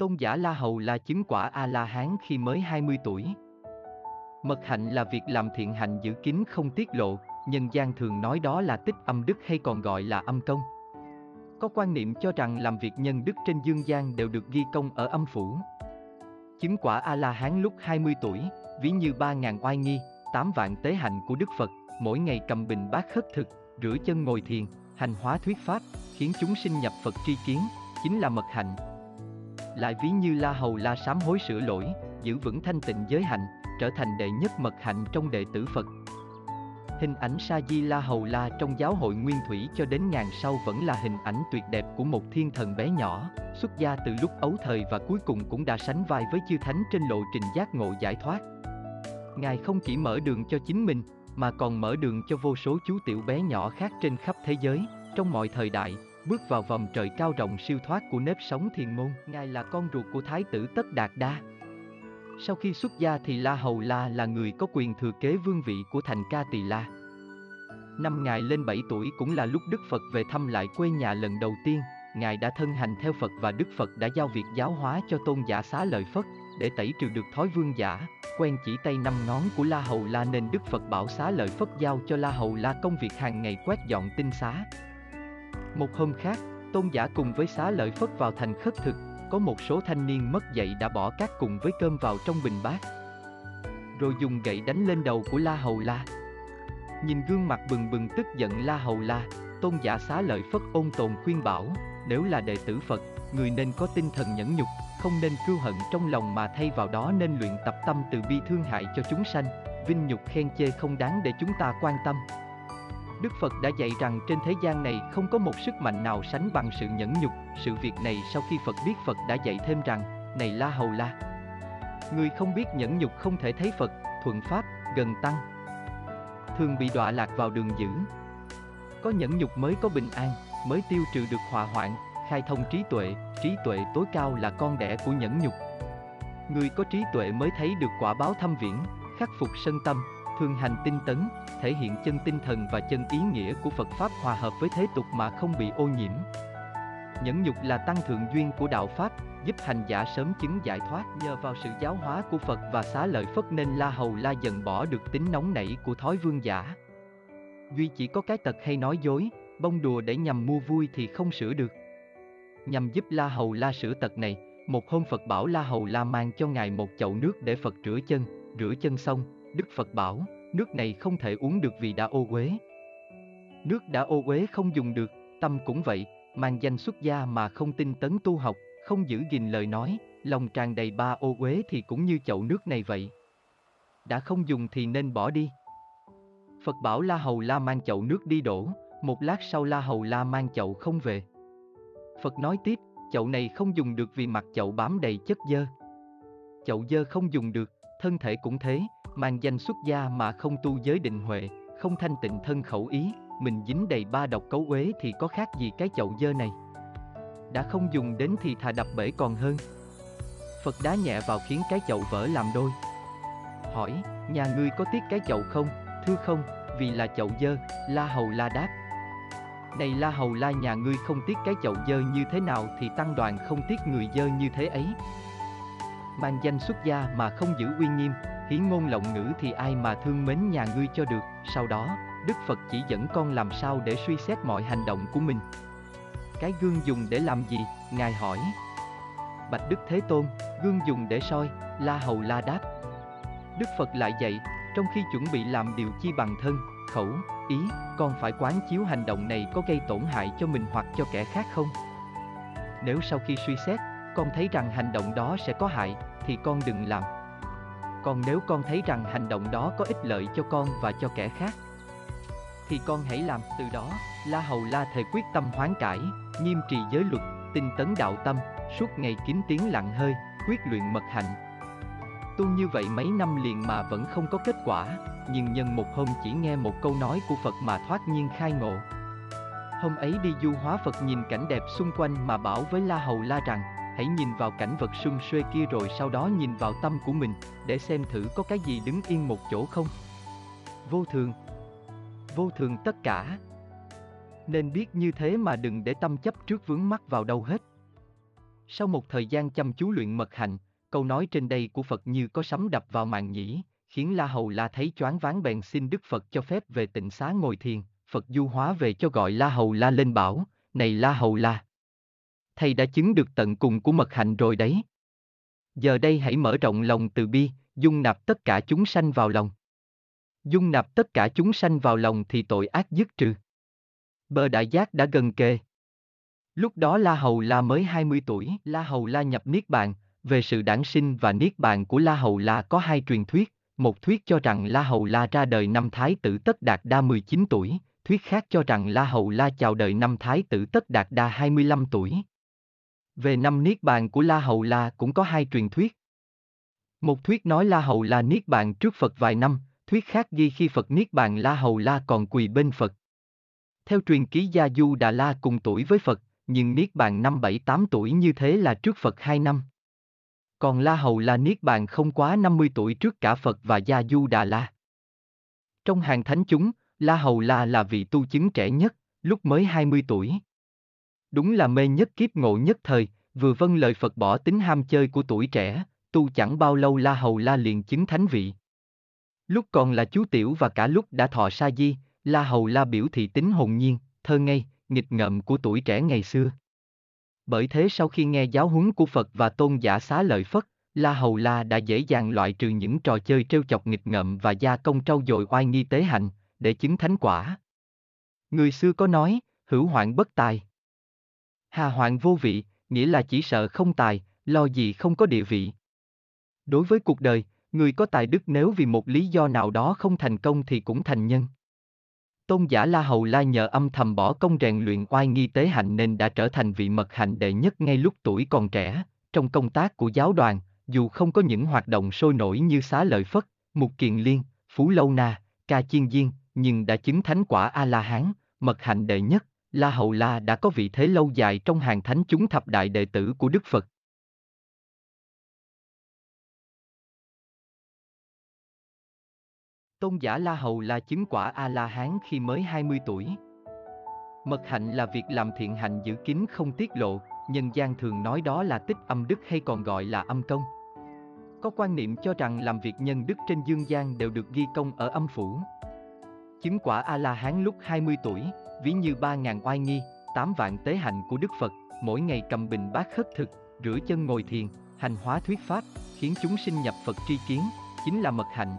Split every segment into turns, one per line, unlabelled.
Tôn giả La Hầu là chứng quả A-la-hán khi mới 20 tuổi. Mật hạnh là việc làm thiện hạnh giữ kín không tiết lộ, nhân gian thường nói đó là tích âm đức hay còn gọi là âm công. Có quan niệm cho rằng làm việc nhân đức trên dương gian đều được ghi công ở âm phủ. Chứng quả A-la-hán lúc 20 tuổi, ví như 3.000 oai nghi, 8 vạn tế hạnh của Đức Phật, mỗi ngày cầm bình bát khất thực, rửa chân ngồi thiền, hành hóa thuyết pháp, khiến chúng sinh nhập Phật tri kiến, chính là mật hạnh. Lại ví như La Hầu La sám hối sửa lỗi, giữ vững thanh tịnh giới hạnh, trở thành đệ nhất mật hạnh trong đệ tử Phật. Hình ảnh Sa Di La Hầu La trong giáo hội Nguyên Thủy cho đến ngàn sau vẫn là hình ảnh tuyệt đẹp của một thiên thần bé nhỏ, xuất gia từ lúc ấu thời và cuối cùng cũng đã sánh vai với chư thánh trên lộ trình giác ngộ giải thoát. Ngài không chỉ mở đường cho chính mình, mà còn mở đường cho vô số chú tiểu bé nhỏ khác trên khắp thế giới, trong mọi thời đại, bước vào vòng trời cao rộng siêu thoát của nếp sống thiền môn. Ngài là con ruột của Thái tử Tất Đạt Đa. Sau khi xuất gia thì La Hầu La là người có quyền thừa kế vương vị của thành Ca Tỳ La. Năm Ngài lên 7 tuổi cũng là lúc Đức Phật về thăm lại quê nhà lần đầu tiên, Ngài đã thân hành theo Phật và Đức Phật đã giao việc giáo hóa cho tôn giả xá lợi Phất, để tẩy trừ được thói vương giả, quen chỉ tay năm ngón của La Hầu La nên Đức Phật bảo xá lợi Phất giao cho La Hầu La công việc hàng ngày quét dọn tinh xá. Một hôm khác, tôn giả cùng với xá lợi Phất vào thành khất thực, có một số thanh niên mất dậy đã bỏ cát cùng với cơm vào trong bình bát. Rồi dùng gậy đánh lên đầu của La Hầu La. Nhìn gương mặt bừng bừng tức giận La Hầu La, tôn giả xá lợi Phất ôn tồn khuyên bảo, nếu là đệ tử Phật, người nên có tinh thần nhẫn nhục, không nên cưu hận trong lòng mà thay vào đó nên luyện tập tâm từ bi thương hại cho chúng sanh, vinh nhục khen chê không đáng để chúng ta quan tâm. Đức Phật đã dạy rằng trên thế gian này không có một sức mạnh nào sánh bằng sự nhẫn nhục, sự việc này sau khi Phật biết Phật đã dạy thêm rằng, này La Hầu La. Người không biết nhẫn nhục không thể thấy Phật, thuận Pháp, gần Tăng. Thường bị đọa lạc vào đường dữ. Có nhẫn nhục mới có bình an, mới tiêu trừ được họa hoạn, khai thông trí tuệ, trí tuệ tối cao là con đẻ của nhẫn nhục. Người có trí tuệ mới thấy được quả báo thâm viễn, khắc phục sân tâm, thường hành tinh tấn, thể hiện chân tinh thần và chân ý nghĩa của Phật Pháp hòa hợp với thế tục mà không bị ô nhiễm. Nhẫn nhục là tăng thượng duyên của đạo Pháp, giúp hành giả sớm chứng giải thoát nhờ vào sự giáo hóa của Phật và xá lợi Phất nên La Hầu La dần bỏ được tính nóng nảy của thói vương giả. Duy chỉ có cái tật hay nói dối, bông đùa để nhằm mua vui thì không sửa được. Nhằm giúp La Hầu La sửa tật này, một hôm Phật bảo La Hầu La mang cho ngài một chậu nước để Phật rửa chân, rửa chân xong, Đức Phật bảo, nước này không thể uống được vì đã ô uế. Nước đã ô uế không dùng được, tâm cũng vậy, mang danh xuất gia mà không tinh tấn tu học, không giữ gìn lời nói, lòng tràn đầy ba ô uế thì cũng như chậu nước này vậy. Đã không dùng thì nên bỏ đi. Phật bảo La Hầu La mang chậu nước đi đổ, một lát sau La Hầu La mang chậu không về. Phật nói tiếp, chậu này không dùng được vì mặt chậu bám đầy chất dơ. Chậu dơ không dùng được, thân thể cũng thế, mang danh xuất gia mà không tu giới định huệ, không thanh tịnh thân khẩu ý, mình dính đầy ba độc cấu uế thì có khác gì cái chậu dơ này. Đã không dùng đến thì thà đập bể còn hơn. Phật đá nhẹ vào khiến cái chậu vỡ làm đôi. Hỏi, nhà ngươi có tiếc cái chậu không? Thưa không, vì là chậu dơ, La Hầu La đáp. Này La Hầu La nhà ngươi không tiếc cái chậu dơ như thế nào thì tăng đoàn không tiếc người dơ như thế ấy. Mang danh xuất gia mà không giữ uy nghiêm, hiến ngôn lộng ngữ thì ai mà thương mến nhà ngươi cho được, sau đó, Đức Phật chỉ dẫn con làm sao để suy xét mọi hành động của mình. Cái gương dùng để làm gì? Ngài hỏi. Bạch Đức Thế Tôn, gương dùng để soi, La Hầu La đáp. Đức Phật lại dạy, trong khi chuẩn bị làm điều chi bằng thân, khẩu, ý, con phải quán chiếu hành động này có gây tổn hại cho mình hoặc cho kẻ khác không? Nếu sau khi suy xét, con thấy rằng hành động đó sẽ có hại, thì con đừng làm. Còn nếu con thấy rằng hành động đó có ích lợi cho con và cho kẻ khác, thì con hãy làm. Từ đó, La Hầu La thề quyết tâm hoán cải, nghiêm trì giới luật, tinh tấn đạo tâm, suốt ngày kiếm tiếng lặng hơi, quyết luyện mật hạnh. Tu như vậy mấy năm liền mà vẫn không có kết quả, nhưng nhân một hôm chỉ nghe một câu nói của Phật mà thoát nhiên khai ngộ. Hôm ấy đi du hóa Phật nhìn cảnh đẹp xung quanh mà bảo với La Hầu La rằng, hãy nhìn vào cảnh vật xung xuê kia rồi sau đó nhìn vào tâm của mình, để xem thử có cái gì đứng yên một chỗ không. Vô thường Vô thường tất cả. Nên biết như thế mà đừng để tâm chấp trước vướng mắc vào đâu hết. Sau một thời gian chăm chú luyện mật hạnh, câu nói trên đây của Phật như có sấm đập vào màn nhĩ, khiến La Hầu La thấy choáng váng bèn xin Đức Phật cho phép về tịnh xá ngồi thiền, Phật du hóa về cho gọi La Hầu La lên bảo, này La Hầu La. Thầy đã chứng được tận cùng của mật hạnh rồi đấy. Giờ đây hãy mở rộng lòng từ bi, dung nạp tất cả chúng sanh vào lòng. Dung nạp tất cả chúng sanh vào lòng thì tội ác dứt trừ. Bờ đại giác đã gần kề. Lúc đó La Hầu La mới 20 tuổi, La Hầu La nhập Niết Bàn, về sự đản sinh và Niết Bàn của La Hầu La có hai truyền thuyết, một thuyết cho rằng La Hầu La ra đời năm Thái tử Tất Đạt Đa 19 tuổi, thuyết khác cho rằng La Hầu La chào đời năm Thái tử Tất Đạt Đa 25 tuổi. Về năm Niết Bàn của La Hầu La cũng có hai truyền thuyết. Một thuyết nói La Hầu La Niết Bàn trước Phật vài năm, thuyết khác ghi khi Phật Niết Bàn La Hầu La còn quỳ bên Phật. Theo truyền ký Gia Du Đà La cùng tuổi với Phật, nhưng Niết Bàn năm 7-8 tuổi như thế là trước Phật 2 năm. Còn La Hầu La Niết Bàn không quá 50 tuổi trước cả Phật và Gia Du Đà La. Trong hàng thánh chúng, La Hầu La là vị tu chứng trẻ nhất, lúc mới 20 tuổi. Đúng là mê nhất kiếp ngộ nhất thời, vừa vâng lời Phật bỏ tính ham chơi của tuổi trẻ, tu chẳng bao lâu La Hầu La liền chứng thánh vị. Lúc còn là chú tiểu và cả lúc đã thọ sa di, La Hầu La biểu thị tính hồn nhiên, thơ ngây, nghịch ngợm của tuổi trẻ ngày xưa. Bởi thế sau khi nghe giáo huấn của Phật và tôn giả xá lợi Phất, La Hầu La đã dễ dàng loại trừ những trò chơi trêu chọc nghịch ngợm và gia công trau dồi oai nghi tế hạnh, để chứng thánh quả. Người xưa có nói, hữu hoạn bất tài. Hà hoạn vô vị, nghĩa là chỉ sợ không tài, lo gì không có địa vị. Đối với cuộc đời, người có tài đức nếu vì một lý do nào đó không thành công thì cũng thành nhân. Tôn giả La Hầu La nhờ âm thầm bỏ công rèn luyện oai nghi tế hạnh nên đã trở thành vị mật hạnh đệ nhất ngay lúc tuổi còn trẻ, trong công tác của giáo đoàn, dù không có những hoạt động sôi nổi như xá lợi Phất, Mục Kiền Liên, Phú Lâu Na, Ca Chiên Diên, nhưng đã chứng thánh quả A-la-hán, mật hạnh đệ nhất, La Hầu La đã có vị thế lâu dài trong hàng thánh chúng thập đại đệ tử của Đức Phật. Tôn giả La Hầu La chứng quả A-la-hán khi mới 20 tuổi. Mật hạnh là việc làm thiện hạnh giữ kín không tiết lộ, nhân gian thường nói đó là tích âm đức hay còn gọi là âm công. Có quan niệm cho rằng làm việc nhân đức trên dương gian đều được ghi công ở âm phủ. Chứng quả A-la-hán lúc 20 tuổi, ví như 3.000 oai nghi, 8 vạn tế hạnh của Đức Phật, mỗi ngày cầm bình bát khất thực, rửa chân ngồi thiền, hành hóa thuyết pháp, khiến chúng sinh nhập Phật tri kiến, chính là mật hạnh.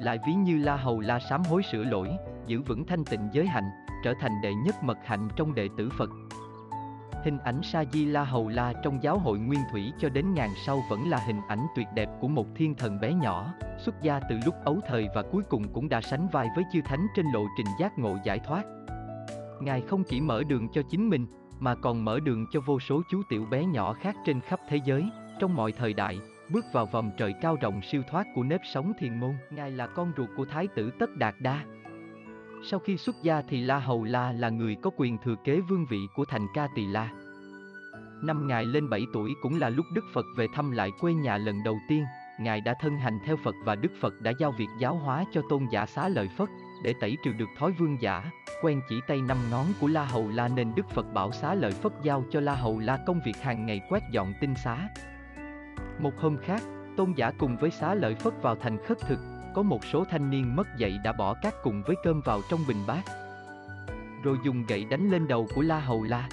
Lại ví như La Hầu La sám hối sửa lỗi, giữ vững thanh tịnh giới hạnh, trở thành đệ nhất mật hạnh trong đệ tử Phật. Hình ảnh Sa Di La Hầu La trong giáo hội Nguyên Thủy cho đến ngàn sau vẫn là hình ảnh tuyệt đẹp của một thiên thần bé nhỏ, xuất gia từ lúc ấu thời và cuối cùng cũng đã sánh vai với chư thánh trên lộ trình giác ngộ giải thoát. Ngài không chỉ mở đường cho chính mình, mà còn mở đường cho vô số chú tiểu bé nhỏ khác trên khắp thế giới, trong mọi thời đại, bước vào vòng trời cao rộng siêu thoát của nếp sống thiền môn. Ngài là con ruột của Thái tử Tất Đạt Đa. Sau khi xuất gia thì La Hầu La là người có quyền thừa kế vương vị của thành Ca Tỳ La. Năm Ngài lên 7 tuổi cũng là lúc Đức Phật về thăm lại quê nhà lần đầu tiên, Ngài đã thân hành theo Phật và Đức Phật đã giao việc giáo hóa cho tôn giả xá lợi Phất, để tẩy trừ được thói vương giả, quen chỉ tay năm ngón của La Hầu La nên Đức Phật bảo xá lợi Phất giao cho La Hầu La công việc hàng ngày quét dọn tinh xá. Một hôm khác, tôn giả cùng với xá lợi Phất vào thành khất thực, có một số thanh niên mất dậy đã bỏ cát cùng với cơm vào trong bình bát. Rồi dùng gậy đánh lên đầu của La Hầu La.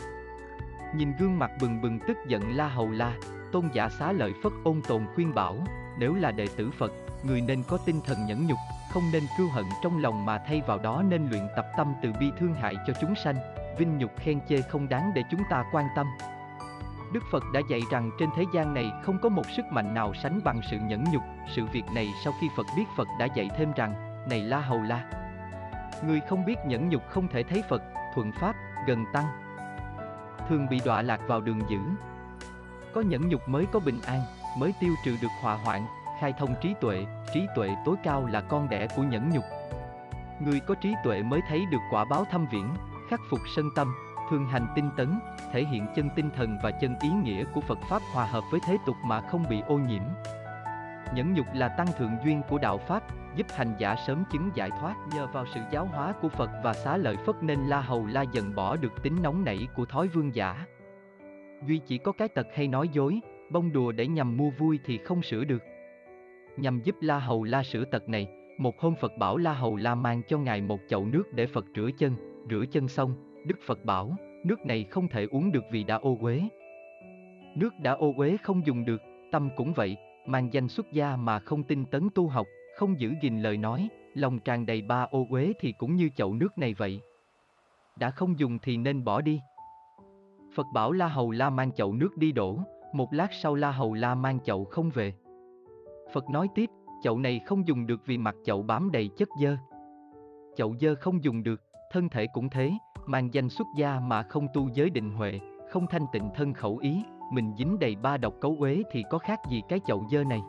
Nhìn gương mặt bừng bừng tức giận La Hầu La, tôn giả xá lợi Phất ôn tồn khuyên bảo, nếu là đệ tử Phật, người nên có tinh thần nhẫn nhục, không nên cưu hận trong lòng mà thay vào đó nên luyện tập tâm từ bi thương hại cho chúng sanh, vinh nhục khen chê không đáng để chúng ta quan tâm. Đức Phật đã dạy rằng trên thế gian này không có một sức mạnh nào sánh bằng sự nhẫn nhục, sự việc này sau khi Phật biết Phật đã dạy thêm rằng, này La Hầu La. Người không biết nhẫn nhục không thể thấy Phật, thuận Pháp, gần Tăng. Thường bị đọa lạc vào đường dữ. Có nhẫn nhục mới có bình an, mới tiêu trừ được họa hoạn, khai thông trí tuệ, trí tuệ tối cao là con đẻ của nhẫn nhục. Người có trí tuệ mới thấy được quả báo thâm viễn, khắc phục sân tâm, thường hành tinh tấn, thể hiện chân tinh thần và chân ý nghĩa của Phật Pháp hòa hợp với thế tục mà không bị ô nhiễm. Nhẫn nhục là tăng thượng duyên của đạo Pháp, giúp hành giả sớm chứng giải thoát nhờ vào sự giáo hóa của Phật và xá lợi Phất nên La Hầu La dần bỏ được tính nóng nảy của thói vương giả. Duy chỉ có cái tật hay nói dối, bông đùa để nhằm mua vui thì không sửa được. Nhằm giúp La Hầu La sửa tật này, một hôm Phật bảo La Hầu La mang cho ngài một chậu nước để Phật rửa chân, rửa chân xong, Đức Phật bảo, nước này không thể uống được vì đã ô uế. Nước đã ô uế không dùng được, tâm cũng vậy, mang danh xuất gia mà không tinh tấn tu học, không giữ gìn lời nói, lòng tràn đầy ba ô uế thì cũng như chậu nước này vậy. Đã không dùng thì nên bỏ đi. Phật bảo La Hầu La mang chậu nước đi đổ, một lát sau La Hầu La mang chậu không về. Phật nói tiếp, chậu này không dùng được vì mặt chậu bám đầy chất dơ. Chậu dơ không dùng được, thân thể cũng thế, mang danh xuất gia mà không tu giới định huệ, không thanh tịnh thân khẩu ý, mình dính đầy ba độc cấu uế thì có khác gì cái chậu dơ này.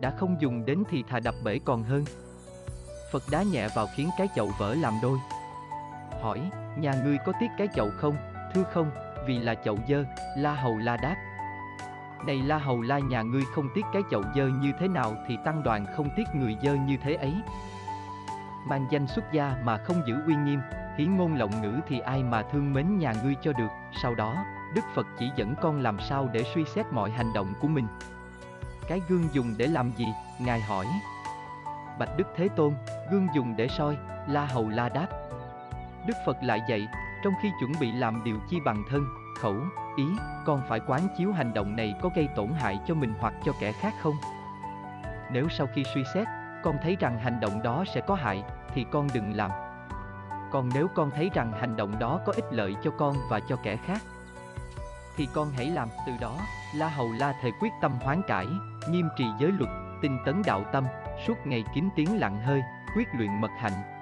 Đã không dùng đến thì thà đập bể còn hơn. Phật đá nhẹ vào khiến cái chậu vỡ làm đôi. Hỏi, nhà ngươi có tiếc cái chậu không? Thưa không, vì là chậu dơ, La Hầu La đáp. Này La Hầu La nhà ngươi không tiếc cái chậu dơ như thế nào thì tăng đoàn không tiếc người dơ như thế ấy. Mang danh xuất gia mà không giữ uy nghiêm, hiến ngôn lộng ngữ thì ai mà thương mến nhà ngươi cho được, sau đó, Đức Phật chỉ dẫn con làm sao để suy xét mọi hành động của mình. Cái gương dùng để làm gì? Ngài hỏi. Bạch Đức Thế Tôn, gương dùng để soi, La Hầu La đáp. Đức Phật lại dạy, trong khi chuẩn bị làm điều chi bằng thân, khẩu, ý, con phải quán chiếu hành động này có gây tổn hại cho mình hoặc cho kẻ khác không? Nếu sau khi suy xét, con thấy rằng hành động đó sẽ có hại, thì con đừng làm. Còn nếu con thấy rằng hành động đó có ích lợi cho con và cho kẻ khác, thì con hãy làm. Từ đó, La Hầu La thề quyết tâm hoán cải, nghiêm trì giới luật, tinh tấn đạo tâm, suốt ngày kín tiếng lặng hơi, quyết luyện mật hạnh.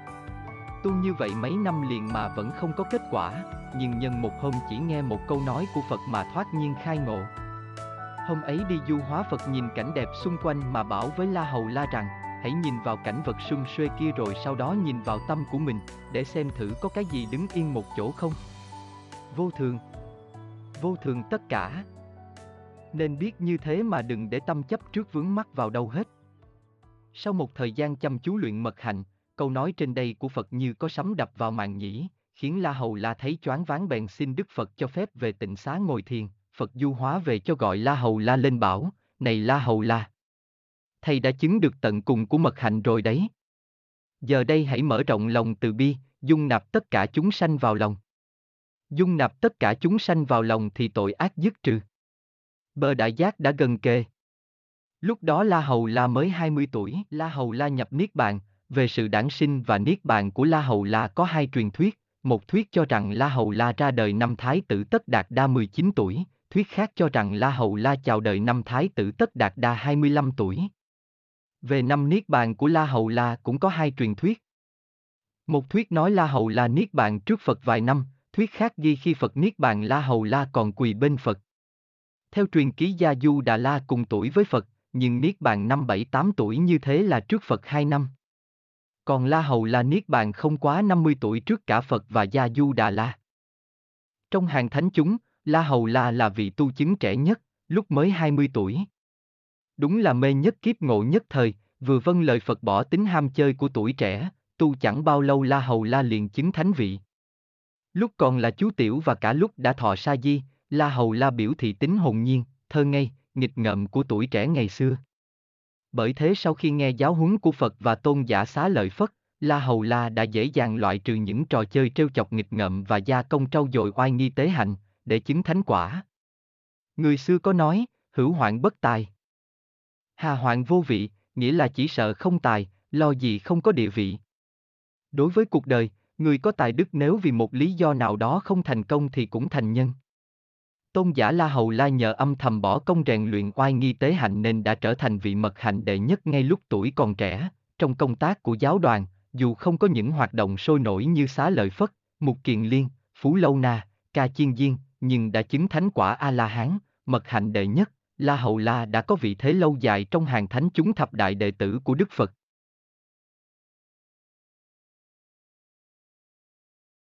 Tu như vậy mấy năm liền mà vẫn không có kết quả, nhưng nhân một hôm chỉ nghe một câu nói của Phật mà thoát nhiên khai ngộ. Hôm ấy đi du hóa Phật nhìn cảnh đẹp xung quanh mà bảo với La Hầu La rằng, hãy nhìn vào cảnh vật sung xuê kia rồi sau đó nhìn vào tâm của mình, để xem thử có cái gì đứng yên một chỗ không. Vô thường Vô thường tất cả. Nên biết như thế mà đừng để tâm chấp trước vướng mắc vào đâu hết. Sau một thời gian chăm chú luyện mật hạnh, câu nói trên đây của Phật như có sấm đập vào màn nhĩ, khiến La Hầu La thấy choáng váng bèn xin Đức Phật cho phép về tịnh xá ngồi thiền, Phật du hóa về cho gọi La Hầu La lên bảo, này La Hầu La. Thầy đã chứng được tận cùng của mật hạnh rồi đấy. Giờ đây hãy mở rộng lòng từ bi, dung nạp tất cả chúng sanh vào lòng. Dung nạp tất cả chúng sanh vào lòng thì tội ác dứt trừ. Bờ đại giác đã gần kề. Lúc đó La Hầu La mới 20 tuổi, La Hầu La nhập Niết Bàn, về sự đản sinh và Niết Bàn của La Hầu La có hai truyền thuyết, một thuyết cho rằng La Hầu La ra đời năm Thái tử Tất Đạt Đa 19 tuổi, thuyết khác cho rằng La Hầu La chào đời năm Thái tử Tất Đạt Đa 25 tuổi. Về năm Niết Bàn của La Hầu La cũng có hai truyền thuyết. Một thuyết nói La Hầu La Niết Bàn trước Phật vài năm, thuyết khác ghi khi Phật Niết Bàn La Hầu La còn quỳ bên Phật. Theo truyền ký Gia Du Đà La cùng tuổi với Phật, nhưng Niết Bàn năm 7-8 tuổi như thế là trước Phật 2 năm. Còn La Hầu là Niết Bàn không quá 50 tuổi trước cả Phật và Gia Du Đà La. Trong hàng thánh chúng, La Hầu La là vị tu chứng trẻ nhất, lúc mới 20 tuổi. Đúng là mê nhất kiếp ngộ nhất thời, vừa vâng lời Phật bỏ tính ham chơi của tuổi trẻ, tu chẳng bao lâu La Hầu La liền chứng thánh vị. Lúc còn là chú tiểu và cả lúc đã thọ sa di, La Hầu La biểu thị tính hồn nhiên, thơ ngây, nghịch ngợm của tuổi trẻ ngày xưa. Bởi thế sau khi nghe giáo huấn của Phật và tôn giả xá lợi Phất, La Hầu La đã dễ dàng loại trừ những trò chơi trêu chọc nghịch ngợm và gia công trau dồi oai nghi tế hạnh, để chứng thánh quả. Người xưa có nói, hữu hoạn bất tài. Hà hoạn vô vị, nghĩa là chỉ sợ không tài, lo gì không có địa vị. Đối với cuộc đời, người có tài đức nếu vì một lý do nào đó không thành công thì cũng thành nhân. Tôn giả La Hầu La nhờ âm thầm bỏ công rèn luyện oai nghi tế hạnh nên đã trở thành vị mật hạnh đệ nhất ngay lúc tuổi còn trẻ, trong công tác của giáo đoàn, dù không có những hoạt động sôi nổi như xá lợi Phất, Mục Kiền Liên, Phú Lâu Na, Ca Chiên Diên, nhưng đã chứng thánh quả A-la-hán, mật hạnh đệ nhất, La Hầu La đã có vị thế lâu dài trong hàng thánh chúng thập đại đệ tử của Đức Phật.